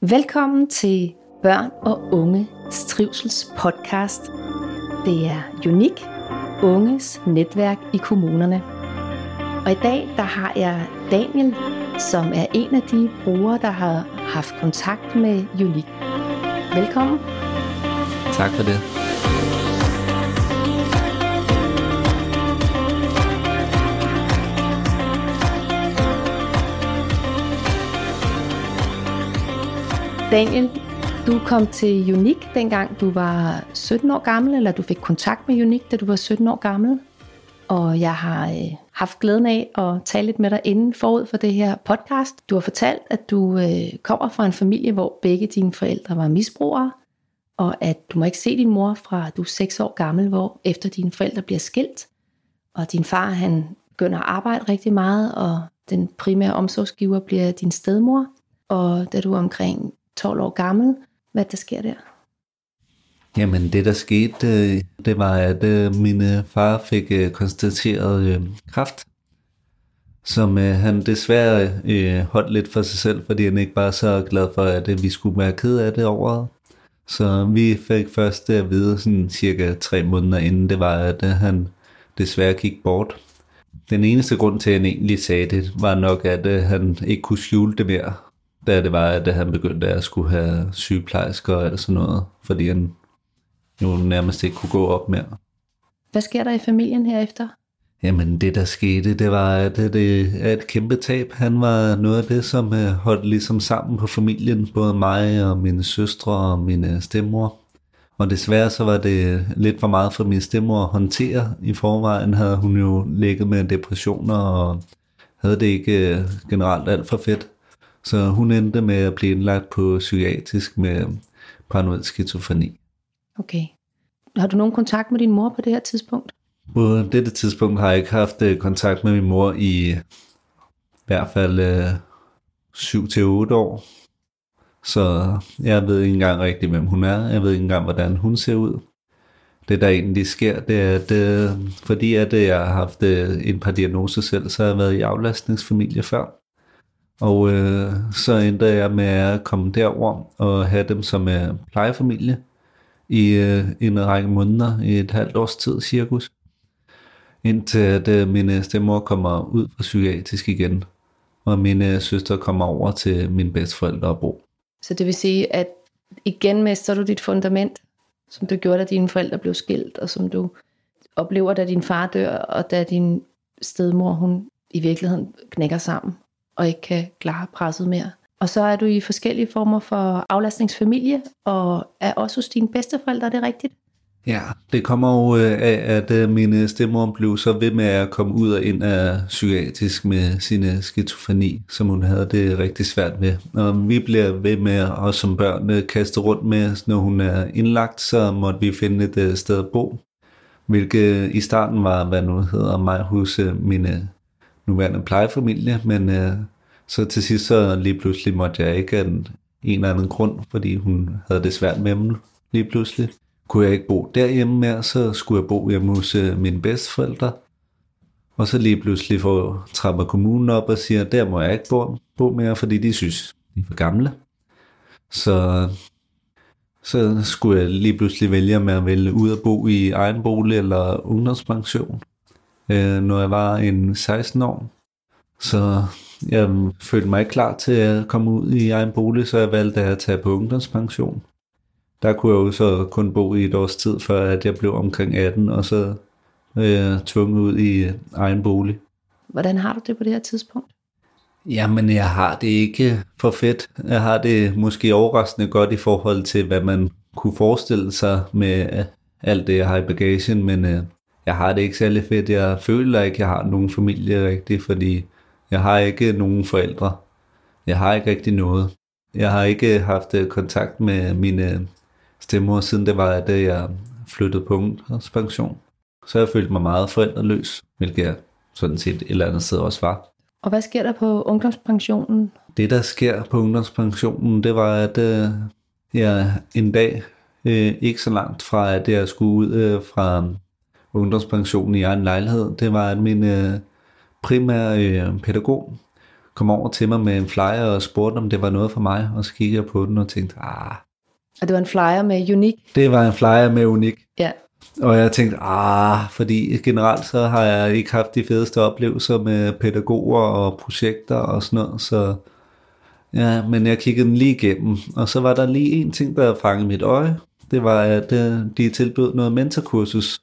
Velkommen til Børn og Unge Trivsels podcast. Det er Unik, unges netværk i kommunerne. Og i dag der har jeg Daniel, som er en af de brugere, der har haft kontakt med Unik. Velkommen. Tak for det. Daniel, du kom til Unik dengang du var 17 år gammel, eller du fik kontakt med Unik, da du var 17 år gammel. Og jeg har øh, haft glæden af at tale lidt med dig inden forud for det her podcast. Du har fortalt, at du øh, kommer fra en familie, hvor begge dine forældre var misbrugere, og at du må ikke se din mor fra du er 6 år gammel, hvor efter dine forældre bliver skilt, og din far han begynder at arbejde rigtig meget, og den primære omsorgsgiver bliver din stedmor. Og da du er omkring 12 år gammel, hvad der sker der? Jamen det der skete, øh, det var at øh, min øh, far fik konstateret kræft, som han desværre holdt lidt for sig selv, fordi han ikke var så glad for, at vi skulle være ked af det over. Så vi fik først at vide sådan cirka tre måneder inden det var, at han desværre gik bort. Den eneste grund til, at han egentlig sagde det, var nok, at han ikke kunne skjule det mere da det var, at han begyndte at skulle have sygeplejersker eller sådan noget, fordi han jo nærmest ikke kunne gå op mere. Hvad sker der i familien herefter? Jamen det der skete, det var, at det er et kæmpe tab. Han var noget af det, som øh, holdt ligesom sammen på familien, både mig og mine søstre og mine stemmor. Og desværre så var det lidt for meget for min stemmor at håndtere. I forvejen havde hun jo ligget med depressioner og havde det ikke øh, generelt alt for fedt. Så hun endte med at blive indlagt på psykiatrisk med paranoid skizofreni. Okay. Har du nogen kontakt med din mor på det her tidspunkt? På dette tidspunkt har jeg ikke haft øh, kontakt med min mor i, i hvert fald øh, 7-8 år. Så jeg ved ikke engang rigtigt, hvem hun er. Jeg ved ikke engang, hvordan hun ser ud. Det der egentlig sker, det er, at øh, fordi at øh, jeg har haft øh, en par diagnoser selv, så har jeg været i aflastningsfamilie før. Og øh, så endte jeg med at komme derover og have dem som øh, plejefamilie i øh, en række måneder, i et halvt års tid cirkus. Indtil at øh, min øh, stemmor kommer ud fra psykiatrisk igen, og mine øh, søster kommer over til min bedsteforældre og bo. Så det vil sige, at igen mister du dit fundament, som du gjorde, da dine forældre blev skilt, og som du oplever, da din far dør, og da din stedmor, hun i virkeligheden knækker sammen og ikke kan klare presset mere. Og så er du i forskellige former for aflastningsfamilie, og er også hos dine bedsteforældre, er det rigtigt? Ja, det kommer jo øh, af, at øh, min øh, stemmor blev så ved med at komme ud og ind af psykiatrisk med sin skizofreni, som hun havde det rigtig svært med. Og vi bliver ved med at som børn kaste rundt med, når hun er indlagt, så måtte vi finde et sted at bo. Hvilket i starten var, hvad nu hedder mig, hos mine nuværende plejefamilie, men øh, så til sidst så lige pludselig måtte jeg ikke af en, en eller anden grund, fordi hun havde det svært med dem lige pludselig. Kunne jeg ikke bo derhjemme mere, så skulle jeg bo hjemme hos øh, mine bedsteforældre. Og så lige pludselig får trapper kommunen op og siger, der må jeg ikke bo, bo mere, fordi de synes, de er for gamle. Så, så skulle jeg lige pludselig vælge med at vælge ud at bo i egen bolig eller ungdomspension øh, når jeg var en 16 år. Så jeg følte mig ikke klar til at komme ud i egen bolig, så jeg valgte at tage på ungdomspension. Der kunne jeg jo så kun bo i et års tid, før at jeg blev omkring 18, og så øh, tvunget ud i egen bolig. Hvordan har du det på det her tidspunkt? Jamen, jeg har det ikke for fedt. Jeg har det måske overraskende godt i forhold til, hvad man kunne forestille sig med alt det, jeg har i bagagen, men øh, jeg har det ikke særlig fedt. Jeg føler ikke, jeg har nogen familie rigtigt, fordi jeg har ikke nogen forældre. Jeg har ikke rigtig noget. Jeg har ikke haft øh, kontakt med mine stemmer, siden det var, at jeg flyttede på ungdomspension. Så jeg følte mig meget forældreløs, hvilket jeg sådan set et eller andet sted også var. Og hvad sker der på ungdomspensionen? Det, der sker på ungdomspensionen, det var, at øh, jeg en dag, øh, ikke så langt fra, at jeg skulle ud øh, fra ungdomspension i egen lejlighed, det var, at min øh, primære øh, pædagog kom over til mig med en flyer og spurgte, om det var noget for mig, og så kiggede jeg på den og tænkte, ah. Og det var en flyer med Unik? Det var en flyer med Unik. Ja. Og jeg tænkte, ah, fordi generelt så har jeg ikke haft de fedeste oplevelser med pædagoger og projekter og sådan noget, så ja, men jeg kiggede den lige igennem, og så var der lige en ting, der fangede mit øje, det var, at øh, de tilbød noget mentorkursus,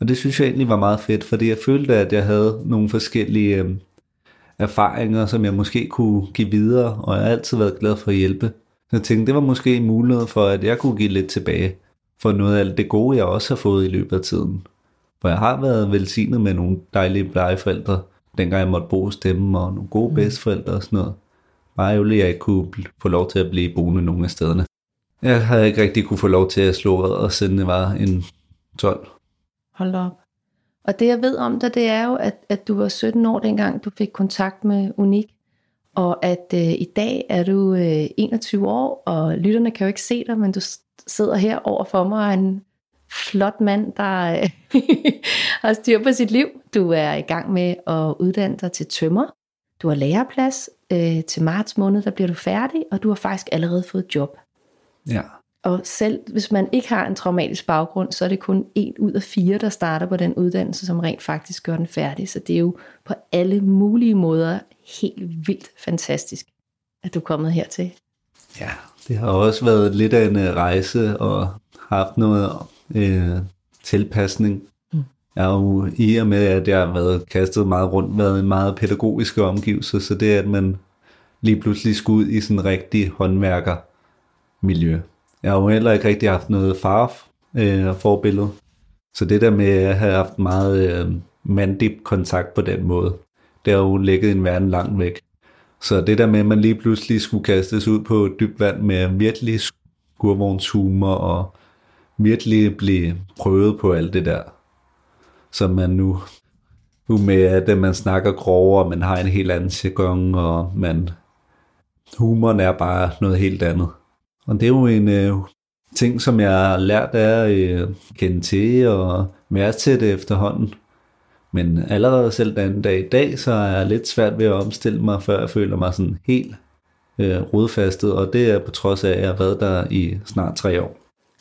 og det synes jeg egentlig var meget fedt, fordi jeg følte, at jeg havde nogle forskellige øh, erfaringer, som jeg måske kunne give videre, og jeg har altid været glad for at hjælpe. Så jeg tænkte, det var måske en mulighed for, at jeg kunne give lidt tilbage for noget af alt det gode, jeg også har fået i løbet af tiden. For jeg har været velsignet med nogle dejlige plejeforældre, dengang jeg måtte bo hos dem, og nogle gode mm. bedsteforældre og sådan noget. Bare ærgerligt, at jeg ikke kunne få lov til at blive boende nogle af stederne. Jeg havde ikke rigtig kunne få lov til at slå og siden jeg var en 12. Hold op. Og det jeg ved om dig, det er jo, at, at du var 17 år dengang, du fik kontakt med Unik. Og at øh, i dag er du øh, 21 år, og lytterne kan jo ikke se dig, men du sidder her over for mig og er en flot mand, der øh, har styr på sit liv. Du er i gang med at uddanne dig til tømmer. Du har læreplads. Øh, til marts måned, der bliver du færdig, og du har faktisk allerede fået job. Ja. Og selv hvis man ikke har en traumatisk baggrund, så er det kun en ud af fire, der starter på den uddannelse, som rent faktisk gør den færdig. Så det er jo på alle mulige måder helt vildt fantastisk, at du er kommet hertil. Ja, det har også været lidt af en øh, rejse og haft noget øh, tilpasning. Mm. Jeg er jo i og med, at jeg har været kastet meget rundt, været en meget pædagogisk omgivelse, så det er, at man lige pludselig skulle ud i sådan en rigtig håndværkermiljø. Jeg har jo heller ikke rigtig haft noget farf øh, forbillede, så det der med at have haft meget øh, mandip kontakt på den måde, det har jo ligget en verden langt væk. Så det der med, at man lige pludselig skulle kastes ud på dybt vand med virkelig skurvognshumor og virkelig blive prøvet på alt det der, som man nu, nu med, at man snakker grovere, og man har en helt anden jargon, og man, humoren er bare noget helt andet. Og det er jo en øh, ting, som jeg har lært af at øh, kende til og værdsætte efterhånden. Men allerede selv den dag i dag, så er jeg lidt svært ved at omstille mig, før jeg føler mig sådan helt øh, rodfastet, og det er på trods af, at jeg har været der i snart tre år.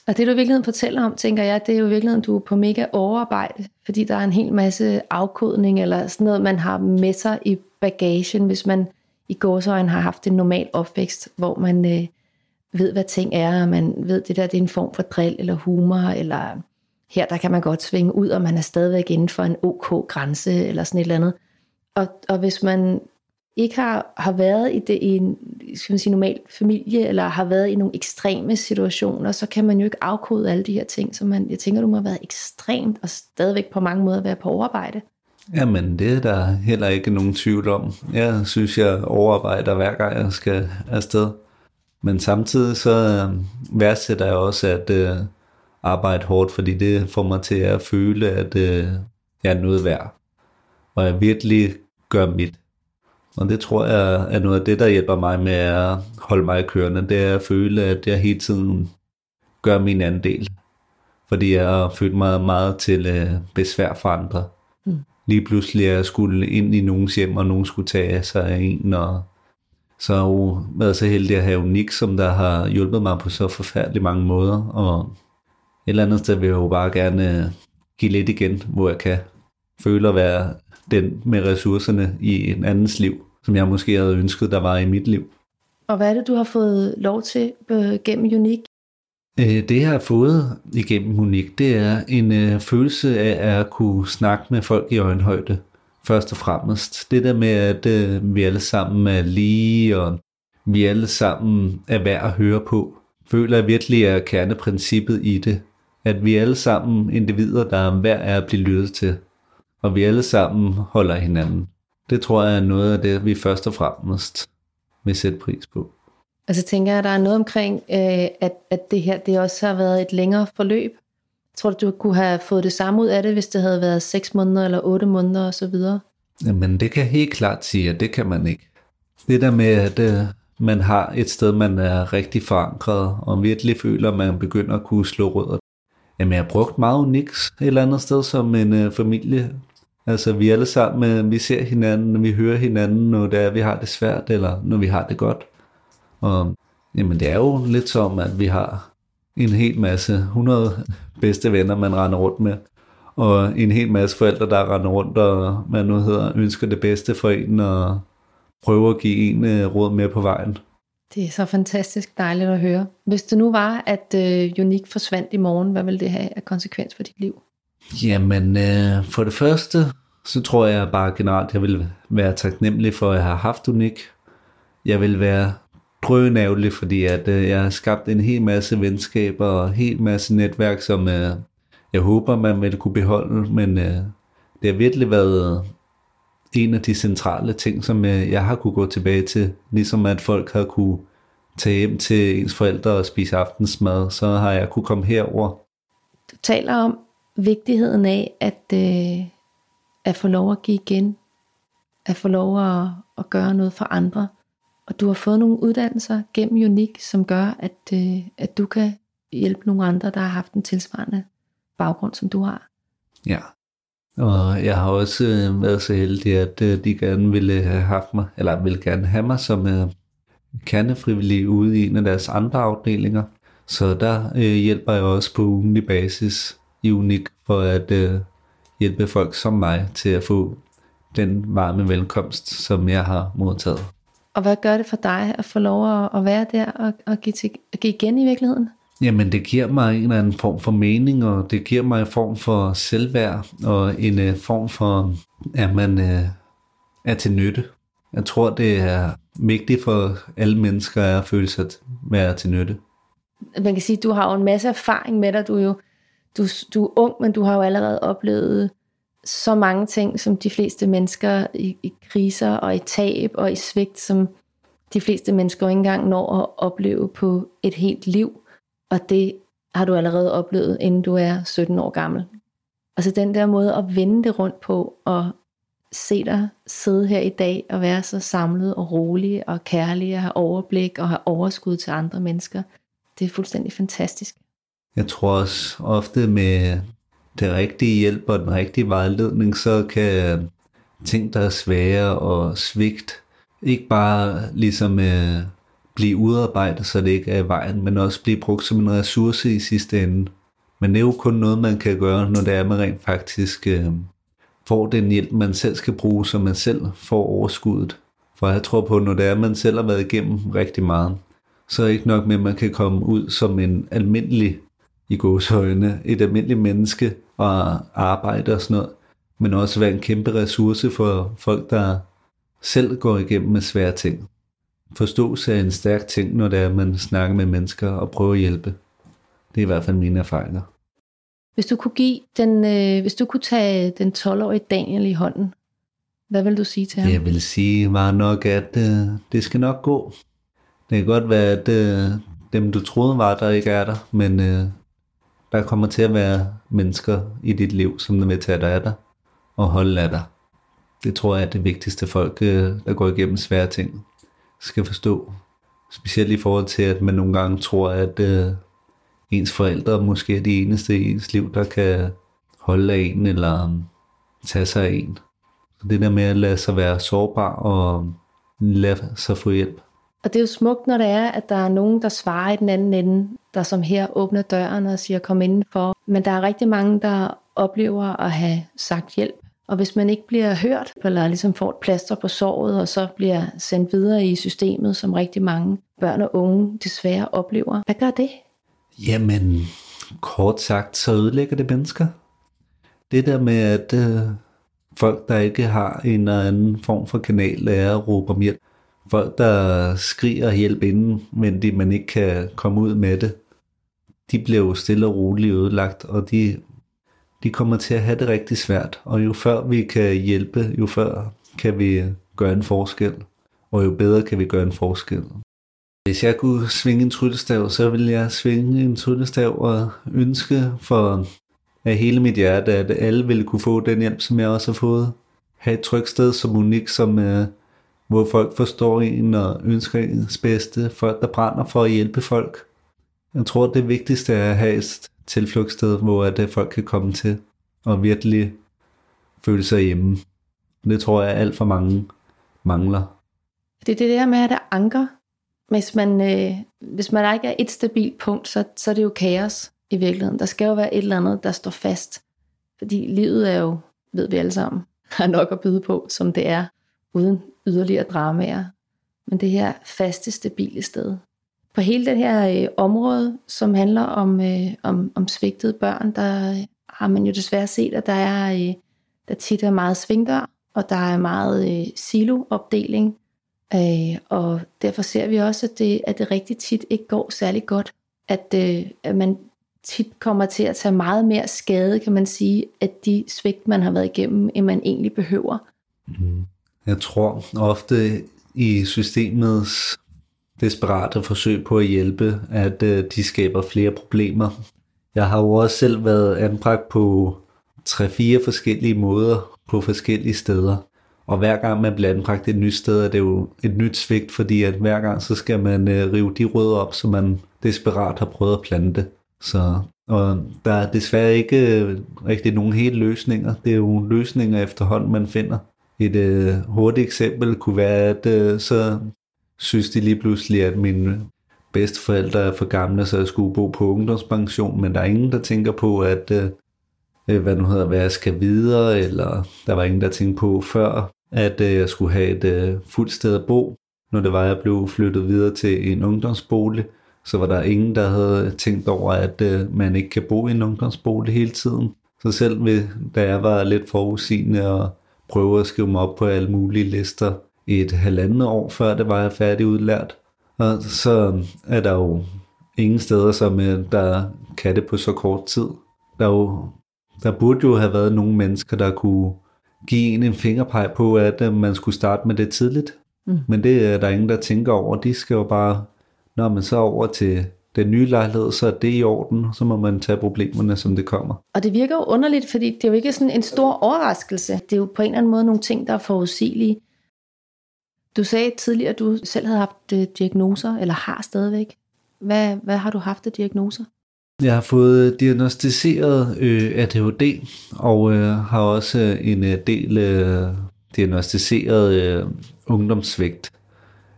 Og det du i virkeligheden fortæller om, tænker jeg, det er jo i virkeligheden, du er på mega overarbejde, fordi der er en hel masse afkodning, eller sådan noget, man har med sig i bagagen, hvis man i gårsøjen har haft en normal opvækst, hvor man øh, ved, hvad ting er, og man ved, det der det er en form for drill eller humor, eller her der kan man godt svinge ud, og man er stadigvæk inden for en OK grænse, eller sådan et eller andet. Og, og hvis man ikke har, har været i, det, i en skal man sige, normal familie, eller har været i nogle ekstreme situationer, så kan man jo ikke afkode alle de her ting. Så man, jeg tænker, du må have været ekstremt, og stadigvæk på mange måder være på overarbejde. Jamen, det er der heller ikke nogen tvivl om. Jeg synes, jeg overarbejder hver gang jeg skal afsted. Men samtidig så øh, værdsætter jeg også at øh, arbejde hårdt, fordi det får mig til at føle, at øh, jeg er noget værd. Og jeg virkelig gør mit. Og det tror jeg er noget af det, der hjælper mig med at holde mig kørende. Det er at føle, at jeg hele tiden gør min andel. Fordi jeg har følt mig meget til øh, besvær for andre. Mm. Lige pludselig er jeg skulle ind i nogens hjem, og nogen skulle tage sig af en, og så har jeg jo været så heldig at have Unik, som der har hjulpet mig på så forfærdeligt mange måder, og et eller andet sted vil jeg jo bare gerne give lidt igen, hvor jeg kan føle at være den med ressourcerne i en andens liv, som jeg måske havde ønsket, der var i mit liv. Og hvad er det, du har fået lov til øh, gennem Unik? Øh, det, jeg har fået igennem Unik, det er en øh, følelse af at kunne snakke med folk i øjenhøjde først og fremmest. Det der med, at øh, vi alle sammen er lige, og vi alle sammen er værd at høre på, føler jeg virkelig er kerneprincippet i det. At vi alle sammen individer, der er værd at blive lyttet til, og vi alle sammen holder hinanden. Det tror jeg er noget af det, vi først og fremmest vil sætte pris på. Og så tænker jeg, at der er noget omkring, øh, at, at det her det også har været et længere forløb. Tror du, du kunne have fået det samme ud af det, hvis det havde været 6 måneder eller 8 måneder osv.? Jamen, det kan jeg helt klart sige, at det kan man ikke. Det der med, at øh, man har et sted, man er rigtig forankret, og virkelig føler, at man begynder at kunne slå rødder. Jamen, jeg har brugt meget Unix et eller andet sted som en øh, familie. Altså vi alle sammen, øh, vi ser hinanden, vi hører hinanden, når det er, vi har det svært, eller når vi har det godt. Og jamen det er jo lidt som, at vi har en hel masse, 100 bedste venner, man render rundt med, og en hel masse forældre, der render rundt og, hvad nu hedder, ønsker det bedste for en, og prøver at give en uh, råd med på vejen. Det er så fantastisk dejligt at høre. Hvis det nu var, at uh, Unik forsvandt i morgen, hvad ville det have af konsekvens for dit liv? Jamen, uh, for det første, så tror jeg bare generelt, jeg vil være taknemmelig for, at jeg har haft Unik. Jeg vil være drønævlig, fordi at øh, jeg har skabt en hel masse venskaber og en hel masse netværk, som øh, jeg håber, man vil kunne beholde, men øh, det har virkelig været øh, en af de centrale ting, som øh, jeg har kunne gå tilbage til, ligesom at folk har kunne tage hjem til ens forældre og spise aftensmad, så har jeg kunne komme herover. Du taler om vigtigheden af at, øh, at få lov at give igen, at få lov at, at gøre noget for andre. Og du har fået nogle uddannelser gennem Unik, som gør, at, øh, at du kan hjælpe nogle andre, der har haft en tilsvarende baggrund, som du har. Ja, og jeg har også øh, været så heldig, at øh, de gerne ville have haft mig, eller ville gerne have mig som øh, kernefrivillig ude i en af deres andre afdelinger. Så der øh, hjælper jeg også på ugenlig basis i Unik for at øh, hjælpe folk som mig til at få den varme velkomst, som jeg har modtaget. Og hvad gør det for dig at få lov at være der og, og give, til, at give igen i virkeligheden? Jamen det giver mig en eller anden form for mening, og det giver mig en form for selvværd, og en uh, form for, at man uh, er til nytte. Jeg tror, det er vigtigt for alle mennesker at føle sig at være til nytte. Man kan sige, at du har jo en masse erfaring med dig. Du er jo du, du er ung, men du har jo allerede oplevet så mange ting, som de fleste mennesker i, i kriser og i tab og i svigt, som de fleste mennesker ikke engang når at opleve på et helt liv. Og det har du allerede oplevet, inden du er 17 år gammel. Og så den der måde at vende det rundt på, og se dig sidde her i dag og være så samlet og rolig og kærlig og have overblik og have overskud til andre mennesker, det er fuldstændig fantastisk. Jeg tror også ofte med det rigtige hjælp og den rigtige vejledning, så kan øh, ting, der er svære og svigt, ikke bare ligesom øh, blive udarbejdet, så det ikke er i vejen, men også blive brugt som en ressource i sidste ende. Men det er jo kun noget, man kan gøre, når det er, man rent faktisk øh, får den hjælp, man selv skal bruge, så man selv får overskuddet. For jeg tror på, når det er, man selv har været igennem rigtig meget, så er det ikke nok med, at man kan komme ud som en almindelig, i gåshøjne, et almindeligt menneske og arbejde og sådan noget, men også være en kæmpe ressource for folk, der selv går igennem med svære ting. Forståelse er en stærk ting, når det er, at man snakker med mennesker og prøver at hjælpe. Det er i hvert fald mine erfaringer. Hvis du kunne give den, øh, hvis du kunne tage den 12-årige Daniel i hånden, hvad vil du sige til ham? Jeg vil sige var nok, at øh, det skal nok gå. Det kan godt være, at øh, dem du troede var der ikke er der, men øh, der kommer til at være mennesker i dit liv, som er med til at der er dig og holde af dig. Det tror jeg er det vigtigste folk, øh, der går igennem svære ting skal forstå. Specielt i forhold til, at man nogle gange tror, at øh, ens forældre måske er de eneste i ens liv, der kan holde af en eller um, tage sig af en. Så det der med at lade sig være sårbar og lade sig få hjælp. Og det er jo smukt, når det er, at der er nogen, der svarer i den anden ende, der som her åbner døren og siger, kom indenfor. Men der er rigtig mange, der oplever at have sagt hjælp og hvis man ikke bliver hørt, eller ligesom får et plaster på såret, og så bliver sendt videre i systemet, som rigtig mange børn og unge desværre oplever, hvad gør det? Jamen, kort sagt, så ødelægger det mennesker. Det der med, at øh, folk, der ikke har en eller anden form for kanal, lærer at råbe om hjælp. Folk, der skriger hjælp inden, men de, man ikke kan komme ud med det, de bliver jo stille og roligt ødelagt, og de de kommer til at have det rigtig svært. Og jo før vi kan hjælpe, jo før kan vi gøre en forskel. Og jo bedre kan vi gøre en forskel. Hvis jeg kunne svinge en tryllestav, så ville jeg svinge en tryllestav og ønske for af hele mit hjerte, at alle ville kunne få den hjælp, som jeg også har fået. Ha' et trygt sted som unik, som, uh, hvor folk forstår en og ønsker ens bedste. Folk, der brænder for at hjælpe folk. Jeg tror, det vigtigste er at have et tilflugtssted, hvor at øh, folk kan komme til og virkelig føle sig hjemme. Det tror jeg alt for mange mangler. Det er det der med, at der anker. Hvis man, øh, hvis man ikke er et stabilt punkt, så, så er det jo kaos i virkeligheden. Der skal jo være et eller andet, der står fast. Fordi livet er jo, ved vi alle sammen, har nok at byde på, som det er, uden yderligere dramaer. Men det her faste, stabile sted. På hele det her øh, område, som handler om, øh, om, om svigtede børn, der øh, har man jo desværre set, at der er øh, der tit er meget svingdør, og der er meget øh, siloopdeling. Øh, og derfor ser vi også, at det, at det rigtig tit ikke går særlig godt. At, øh, at man tit kommer til at tage meget mere skade, kan man sige, at de svigt, man har været igennem, end man egentlig behøver. Mm. Jeg tror ofte i systemets desperate forsøg på at hjælpe, at øh, de skaber flere problemer. Jeg har jo også selv været anbragt på tre-fire forskellige måder på forskellige steder. Og hver gang man bliver anbragt et nyt sted, er det jo et nyt svigt, fordi at hver gang så skal man øh, rive de rødder op, som man desperat har prøvet at plante. Så, og der er desværre ikke øh, rigtig nogen hele løsninger. Det er jo løsninger efterhånden, man finder. Et øh, hurtigt eksempel kunne være, at øh, så synes de lige pludselig, at mine bedsteforældre er for gamle, så jeg skulle bo på ungdomspension, men der er ingen, der tænker på, at øh, øh hvad nu hedder, hvad jeg skal videre, eller der var ingen, der tænkte på før, at øh, jeg skulle have et øh, fuldt sted at bo. Når det var, at jeg blev flyttet videre til en ungdomsbolig, så var der ingen, der havde tænkt over, at øh, man ikke kan bo i en ungdomsbolig hele tiden. Så selv med, da jeg var lidt forudsigende og prøve at skrive mig op på alle mulige lister et halvandet år før det var jeg færdig udlært, og så er der jo ingen steder, som øh, der kan det på så kort tid. Der, jo, der burde jo have været nogle mennesker, der kunne give en en fingerpeg på, at øh, man skulle starte med det tidligt. Mm. Men det er der ingen, der tænker over. De skal jo bare, når man så over til den nye lejlighed, så er det i orden, så må man tage problemerne, som det kommer. Og det virker jo underligt, fordi det er jo ikke sådan en stor overraskelse. Det er jo på en eller anden måde nogle ting, der er forudsigelige. Du sagde tidligere, at du selv havde haft øh, diagnoser, eller har stadigvæk. Hvad, hvad har du haft af diagnoser? Jeg har fået diagnostiseret øh, ADHD, og øh, har også øh, en øh, del øh, diagnostiseret øh, ungdomsvægt.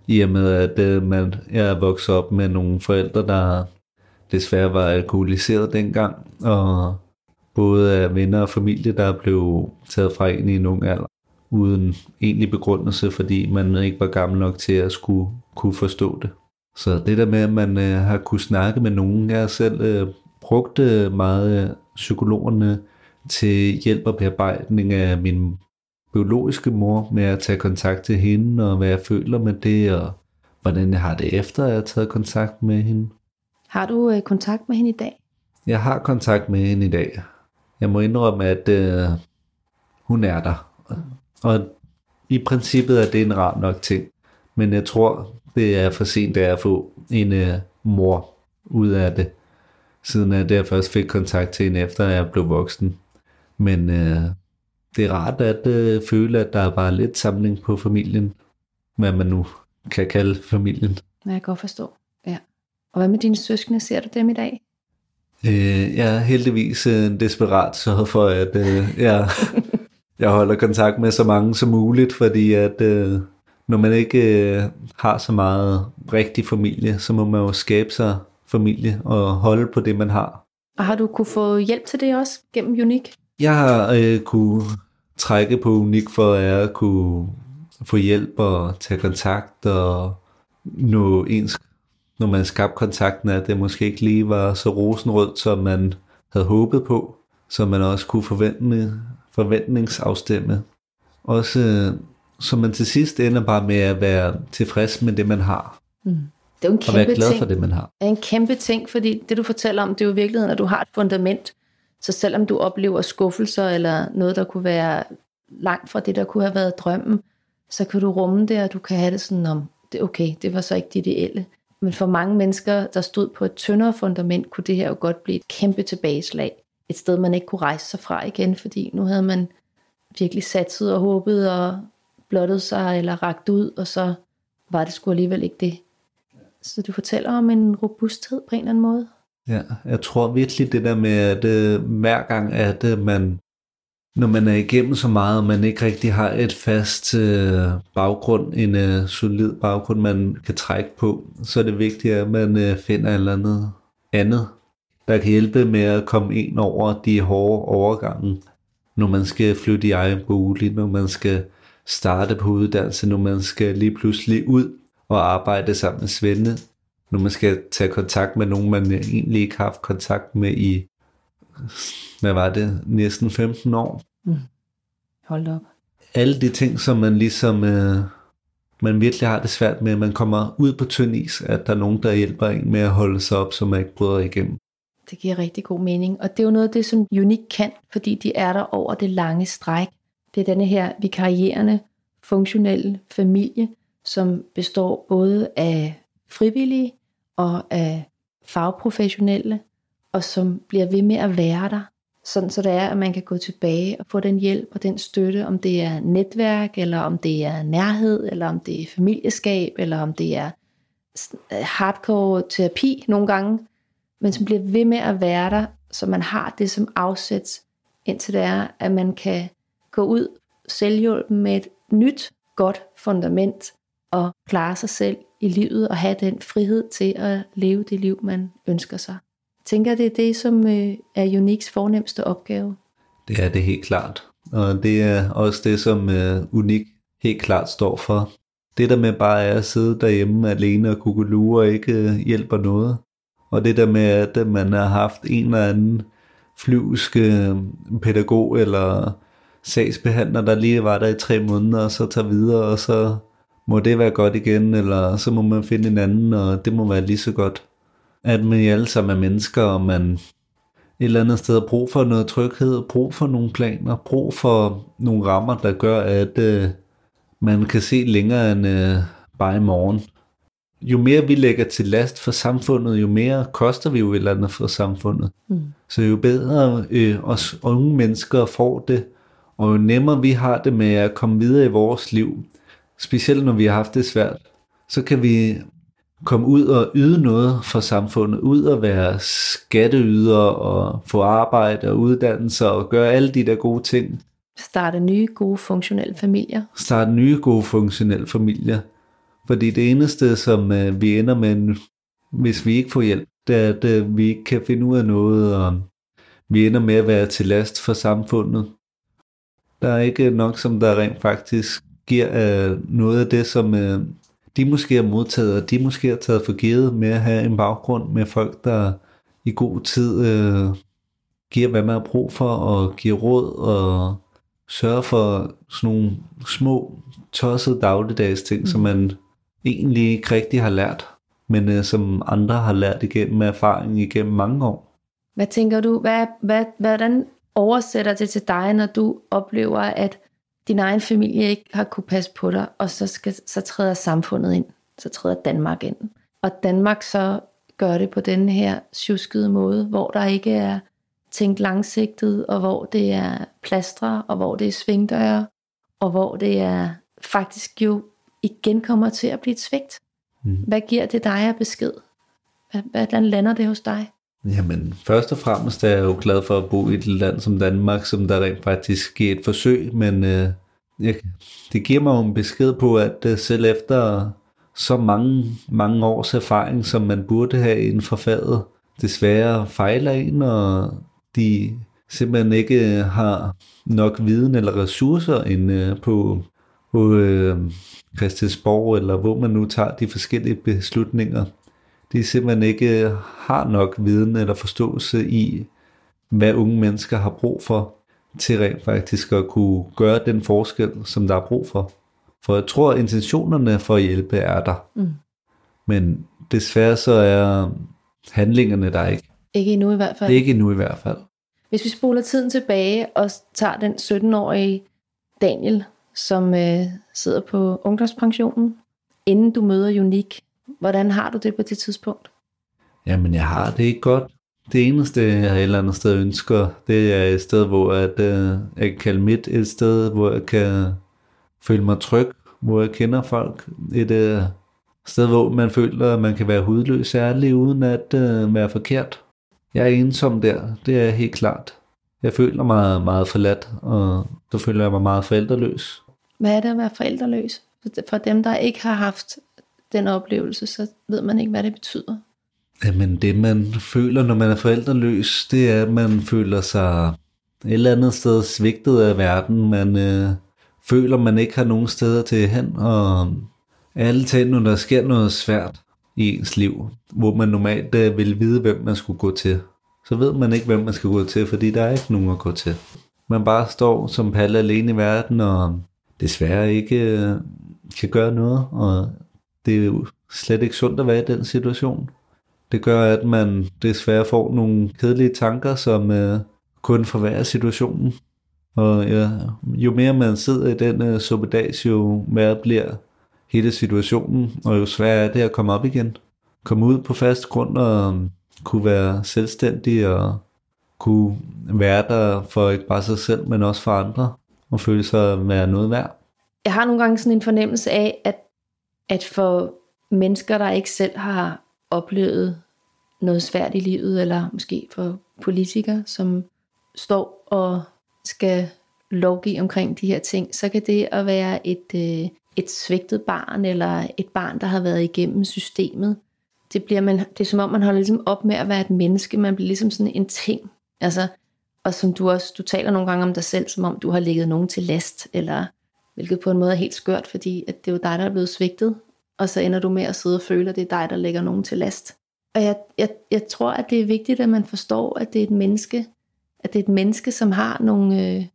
I og med, at øh, man, jeg er vokset op med nogle forældre, der desværre var alkoholiseret dengang, og både af venner og familie, der blev taget fra en i en ung alder uden egentlig begrundelse, fordi man ikke var gammel nok til at skulle kunne forstå det. Så det der med, at man øh, har kunne snakke med nogen, jeg selv øh, brugte meget psykologerne til hjælp og bearbejdning af min biologiske mor med at tage kontakt til hende, og hvad jeg føler med det, og hvordan jeg har det efter, at jeg har taget kontakt med hende. Har du øh, kontakt med hende i dag? Jeg har kontakt med hende i dag. Jeg må indrømme, at øh, hun er der. Og i princippet er det en rar nok ting. Men jeg tror, det er for sent at få en uh, mor ud af det. Siden at jeg først fik kontakt til hende, efter jeg blev voksen. Men uh, det er rart at uh, føle, at der er bare lidt samling på familien. Hvad man nu kan kalde familien. Ja, jeg kan godt forstå. Ja. Og hvad med dine søskende? Ser du dem i dag? Øh, jeg er heldigvis uh, desperat så for, at uh, jeg jeg holder kontakt med så mange som muligt, fordi at øh, når man ikke øh, har så meget rigtig familie, så må man jo skabe sig familie og holde på det, man har. Og har du kunne få hjælp til det også gennem Unik? Jeg har øh, kunne trække på Unik for at kunne få hjælp og tage kontakt og nå ens, når man skabte kontakten, at det måske ikke lige var så rosenrødt, som man havde håbet på, så man også kunne forvente forventningsafstemme. Også så man til sidst ender bare med at være tilfreds med det, man har. Mm. Det er jo en kæmpe og være glad ting. for det, man har. Det er en kæmpe ting, fordi det du fortæller om, det er jo i virkeligheden, at du har et fundament. Så selvom du oplever skuffelser, eller noget, der kunne være langt fra det, der kunne have været drømmen, så kan du rumme det, og du kan have det sådan om, det er okay, det var så ikke det ideelle. Men for mange mennesker, der stod på et tyndere fundament, kunne det her jo godt blive et kæmpe tilbageslag et sted, man ikke kunne rejse sig fra igen, fordi nu havde man virkelig satset og håbet og blottet sig eller ragt ud, og så var det sgu alligevel ikke det. Så du fortæller om en robusthed på en eller anden måde. Ja, jeg tror virkelig det der med, at øh, hver gang, at øh, man når man er igennem så meget, og man ikke rigtig har et fast øh, baggrund, en øh, solid baggrund, man kan trække på, så er det vigtigt, at man øh, finder et eller andet andet, der kan hjælpe med at komme ind over de hårde overgange, når man skal flytte i egen bolig, når man skal starte på uddannelse, når man skal lige pludselig ud og arbejde sammen med Svende, når man skal tage kontakt med nogen, man egentlig ikke har haft kontakt med i, hvad var det, næsten 15 år. Mm. Hold op. Alle de ting, som man ligesom, øh, man virkelig har det svært med, man kommer ud på tynd is, at der er nogen, der hjælper en med at holde sig op, så man ikke bryder igennem. Det giver rigtig god mening, og det er jo noget af det, som Unik kan, fordi de er der over det lange stræk. Det er denne her vikarierende, funktionelle familie, som består både af frivillige og af fagprofessionelle, og som bliver ved med at være der, sådan så det er, at man kan gå tilbage og få den hjælp og den støtte, om det er netværk, eller om det er nærhed, eller om det er familieskab, eller om det er øh, hardcore terapi nogle gange, men som bliver ved med at være der, så man har det som afsæt, indtil det er, at man kan gå ud selvhjulpen med et nyt, godt fundament og klare sig selv i livet og have den frihed til at leve det liv, man ønsker sig. Tænker, det er det, som øh, er Uniks fornemmeste opgave. Det er det helt klart. Og det er også det, som øh, Unik helt klart står for. Det der med bare at sidde derhjemme alene og kukulure lure ikke øh, hjælper noget. Og det der med, at øh, man har haft en eller anden flyvsk pædagog eller sagsbehandler, der lige var der i tre måneder, og så tager videre, og så må det være godt igen, eller så må man finde en anden, og det må være lige så godt. At man alle sammen er mennesker, og man et eller andet sted har brug for noget tryghed, brug for nogle planer, brug for nogle rammer, der gør, at øh, man kan se længere end øh, bare i morgen. Jo mere vi lægger til last for samfundet, jo mere koster vi jo et eller andet for samfundet. Mm. Så jo bedre øh, os unge mennesker får det, og jo nemmere vi har det med at komme videre i vores liv, specielt når vi har haft det svært, så kan vi komme ud og yde noget for samfundet, ud og være skatteyder og få arbejde og uddannelse og gøre alle de der gode ting. Starte nye gode funktionelle familier. Starte nye gode funktionelle familier. Fordi det eneste, som uh, vi ender med, hvis vi ikke får hjælp, det er, at uh, vi ikke kan finde ud af noget, og vi ender med at være til last for samfundet. Der er ikke nok, som der rent faktisk giver uh, noget af det, som uh, de måske har modtaget, og de måske har taget for givet med at have en baggrund med folk, der i god tid uh, giver, hvad man har brug for, og giver råd, og sørger for sådan nogle små, tossede dagligdags ting, mm. som man egentlig ikke rigtig har lært, men uh, som andre har lært igennem erfaring igennem mange år. Hvad tænker du, hvad, hvad, hvordan oversætter det til dig, når du oplever, at din egen familie ikke har kunne passe på dig, og så, skal, så træder samfundet ind, så træder Danmark ind. Og Danmark så gør det på den her tjuskede måde, hvor der ikke er tænkt langsigtet, og hvor det er plastre, og hvor det er svingdøre, og hvor det er faktisk jo igen kommer til at blive et svigt. Mm. Hvad giver det dig af besked? Hvordan lander det hos dig? Jamen, først og fremmest er jeg jo glad for at bo i et land som Danmark, som der rent faktisk sker et forsøg, men øh, jeg, det giver mig jo en besked på, at øh, selv efter så mange, mange års erfaring, som man burde have inden for faget, desværre fejler en, og de simpelthen ikke øh, har nok viden eller ressourcer inde øh, på, på øh, Christiansborg, eller hvor man nu tager de forskellige beslutninger de simpelthen ikke har nok viden eller forståelse i, hvad unge mennesker har brug for, til rent faktisk at kunne gøre den forskel, som der er brug for. For jeg tror, at intentionerne for at hjælpe er der. Mm. Men desværre så er handlingerne der ikke. Ikke endnu i hvert fald. Det er ikke endnu i hvert fald. Hvis vi spoler tiden tilbage og tager den 17-årige Daniel, som øh, sidder på ungdomspensionen, inden du møder Unik, Hvordan har du det på det tidspunkt? Jamen, jeg har det ikke godt. Det eneste, jeg et eller andet sted ønsker, det er et sted, hvor at, uh, jeg kan kalde mit et sted, hvor jeg kan føle mig tryg, hvor jeg kender folk. Et uh, sted, hvor man føler, at man kan være hudløs særlig, uden at uh, være forkert. Jeg er ensom der, det er helt klart. Jeg føler mig meget forladt, og så føler jeg mig meget forældreløs. Hvad er det at være forældreløs? For dem, der ikke har haft den oplevelse, så ved man ikke, hvad det betyder. Jamen det man føler, når man er forældreløs, det er, at man føler sig et eller andet sted svigtet af verden. Man øh, føler, man ikke har nogen steder til hen, og alle ting, når der sker noget svært i ens liv, hvor man normalt øh, vil vide, hvem man skulle gå til, så ved man ikke, hvem man skal gå til, fordi der er ikke nogen at gå til. Man bare står som palle alene i verden, og desværre ikke øh, kan gøre noget, og det er jo slet ikke sundt at være i den situation. Det gør, at man desværre får nogle kedelige tanker, som øh, kun forværrer situationen. Og ja, jo mere man sidder i den øh, uh, suppedags, jo mere bliver hele situationen, og jo sværere er det at komme op igen. Komme ud på fast grund og øh, kunne være selvstændig og kunne være der for ikke bare sig selv, men også for andre, og føle sig at være noget værd. Jeg har nogle gange sådan en fornemmelse af, at, at for mennesker, der ikke selv har oplevet noget svært i livet, eller måske for politikere, som står og skal lovgive omkring de her ting, så kan det at være et, øh, et svigtet barn, eller et barn, der har været igennem systemet, det, bliver man, det er som om, man holder ligesom op med at være et menneske, man bliver ligesom sådan en ting. Altså, og som du også, du taler nogle gange om dig selv, som om du har ligget nogen til last, eller hvilket på en måde er helt skørt, fordi at det er jo dig, der er blevet svigtet, og så ender du med at sidde og føle, at det er dig, der lægger nogen til last. Og jeg, jeg, jeg tror, at det er vigtigt, at man forstår, at det er et menneske, at det er et menneske, som har nogle, øh,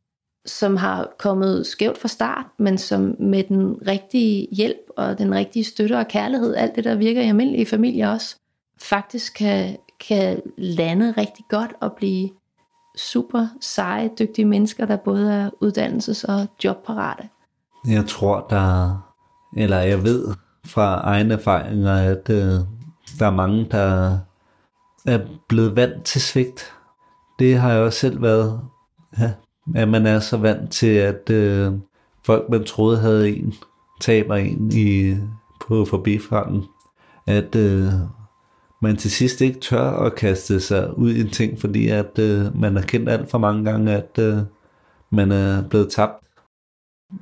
som har kommet skævt fra start, men som med den rigtige hjælp og den rigtige støtte og kærlighed, alt det der virker i almindelige familier også, faktisk kan, kan lande rigtig godt og blive super seje, dygtige mennesker, der både er uddannelses- og jobparate. Jeg tror, der, eller jeg ved fra egne erfaringer, at øh, der er mange, der er blevet vant til svigt. Det har jeg også selv været. Ja, at man er så vant til, at øh, folk, man troede havde en, taber en i, på forbifranden. At øh, man til sidst ikke tør at kaste sig ud i en ting, fordi at øh, man har kendt alt for mange gange, at øh, man er blevet tabt.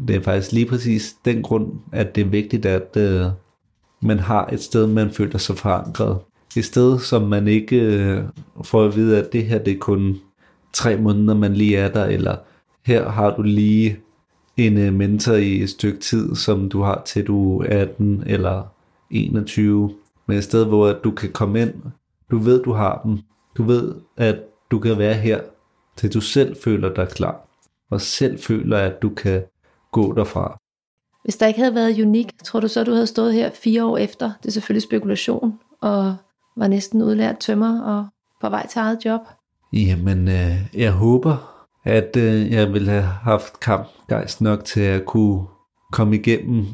Det er faktisk lige præcis den grund, at det er vigtigt, at øh, man har et sted, man føler sig forankret. Et sted, som man ikke øh, får at vide, at det her det er kun tre måneder, man lige er der, eller her har du lige en øh, mentor i et stykke tid, som du har til du er 18 eller 21, men et sted, hvor du kan komme ind, du ved, du har dem, du ved, at du kan være her, til du selv føler dig klar, og selv føler, at du kan gå derfra. Hvis der ikke havde været unik, tror du så, du havde stået her fire år efter? Det er selvfølgelig spekulation, og var næsten udlært tømmer og på vej til eget job. Jamen, øh, jeg håber, at øh, jeg ville have haft kampgejst nok til at kunne komme igennem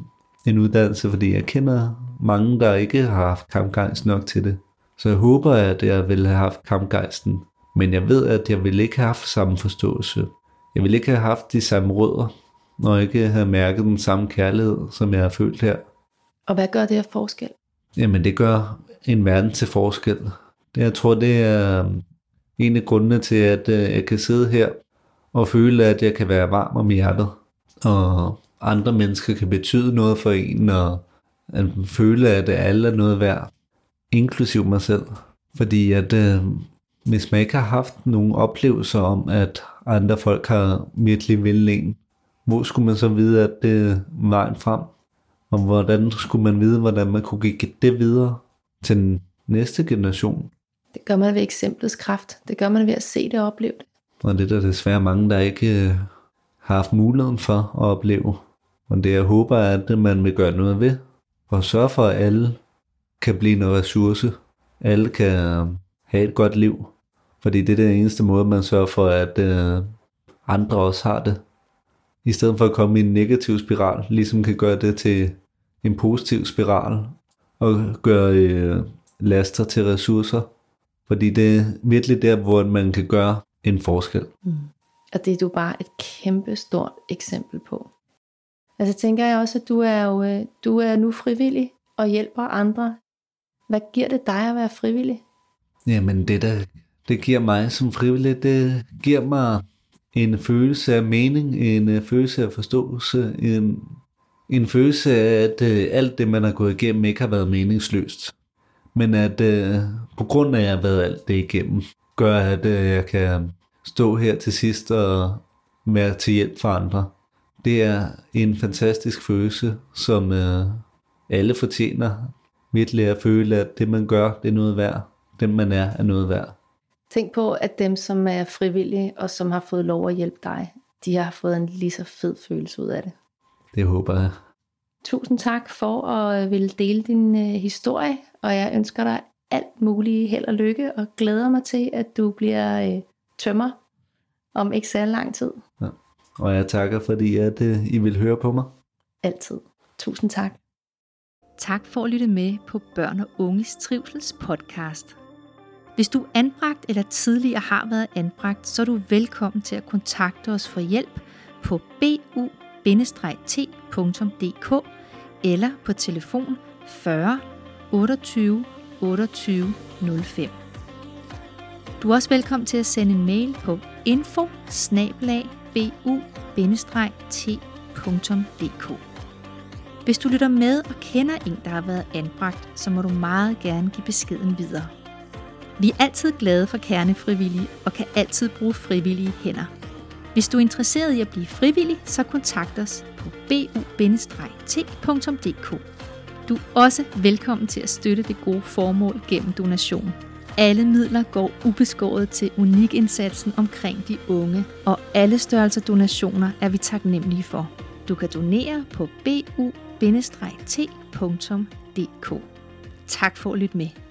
en uddannelse, fordi jeg kender mange, der ikke har haft kampgejst nok til det. Så jeg håber, at jeg ville have haft kampgejsten. Men jeg ved, at jeg ville ikke have haft samme forståelse. Jeg ville ikke have haft de samme rødder, når jeg ikke havde mærket den samme kærlighed, som jeg har følt her. Og hvad gør det af forskel? Jamen det gør en verden til forskel. Det, jeg tror, det er en af grundene til, at øh, jeg kan sidde her og føle, at jeg kan være varm om hjertet, og andre mennesker kan betyde noget for en, og at føle, at alle er noget værd, inklusiv mig selv. Fordi at øh, hvis man ikke har haft nogle oplevelser om, at andre folk har virkelig vil en, hvor skulle man så vide, at det er vejen frem? Og hvordan skulle man vide, hvordan man kunne give det videre til den næste generation? Det gør man ved eksemplets kraft. Det gør man ved at se det og opleve det. Og det er der desværre mange, der ikke øh, har haft muligheden for at opleve. Og det jeg håber, at man vil gøre noget ved. Og sørge for, at alle kan blive en ressource. Alle kan øh, have et godt liv. Fordi det er den eneste måde, man sørger for, at øh, andre også har det. I stedet for at komme i en negativ spiral, ligesom kan gøre det til en positiv spiral. Og gøre øh, laster til ressourcer. Fordi det er virkelig der, hvor man kan gøre en forskel. Mm. Og det er du bare et kæmpe stort eksempel på. Altså tænker jeg også, at du er jo øh, du er nu frivillig og hjælper andre. Hvad giver det dig at være frivillig? Jamen det der det giver mig som frivillig, det giver mig en følelse af mening, en øh, følelse af forståelse, en, en følelse af, at øh, alt det, man har gået igennem, ikke har været meningsløst. Men at øh, på grund af, at jeg har været alt det igennem, gør, at øh, jeg kan stå her til sidst og være til hjælp for andre. Det er en fantastisk følelse, som øh, alle fortjener virkelig at føle, at det man gør, det er noget værd. Det man er, er noget værd. Tænk på, at dem, som er frivillige og som har fået lov at hjælpe dig, de har fået en lige så fed følelse ud af det. Det håber jeg. Tusind tak for at ville dele din øh, historie, og jeg ønsker dig alt muligt held og lykke, og glæder mig til, at du bliver øh, tømmer om ikke så lang tid. Ja. Og jeg takker, fordi at, øh, I vil høre på mig. Altid. Tusind tak. Tak for at lytte med på Børn og Unges Trivsels podcast. Hvis du er anbragt eller tidligere har været anbragt, så er du velkommen til at kontakte os for hjælp på bu-t.dk eller på telefon 40 28 28 05. Du er også velkommen til at sende en mail på info bu-t.dk. Hvis du lytter med og kender en, der har været anbragt, så må du meget gerne give beskeden videre. Vi er altid glade for kernefrivillige og kan altid bruge frivillige hænder. Hvis du er interesseret i at blive frivillig, så kontakt os på bu-t.dk. Du er også velkommen til at støtte det gode formål gennem donation. Alle midler går ubeskåret til unikindsatsen omkring de unge, og alle størrelser donationer er vi taknemmelige for. Du kan donere på bu-t.dk. Tak for at lytte med.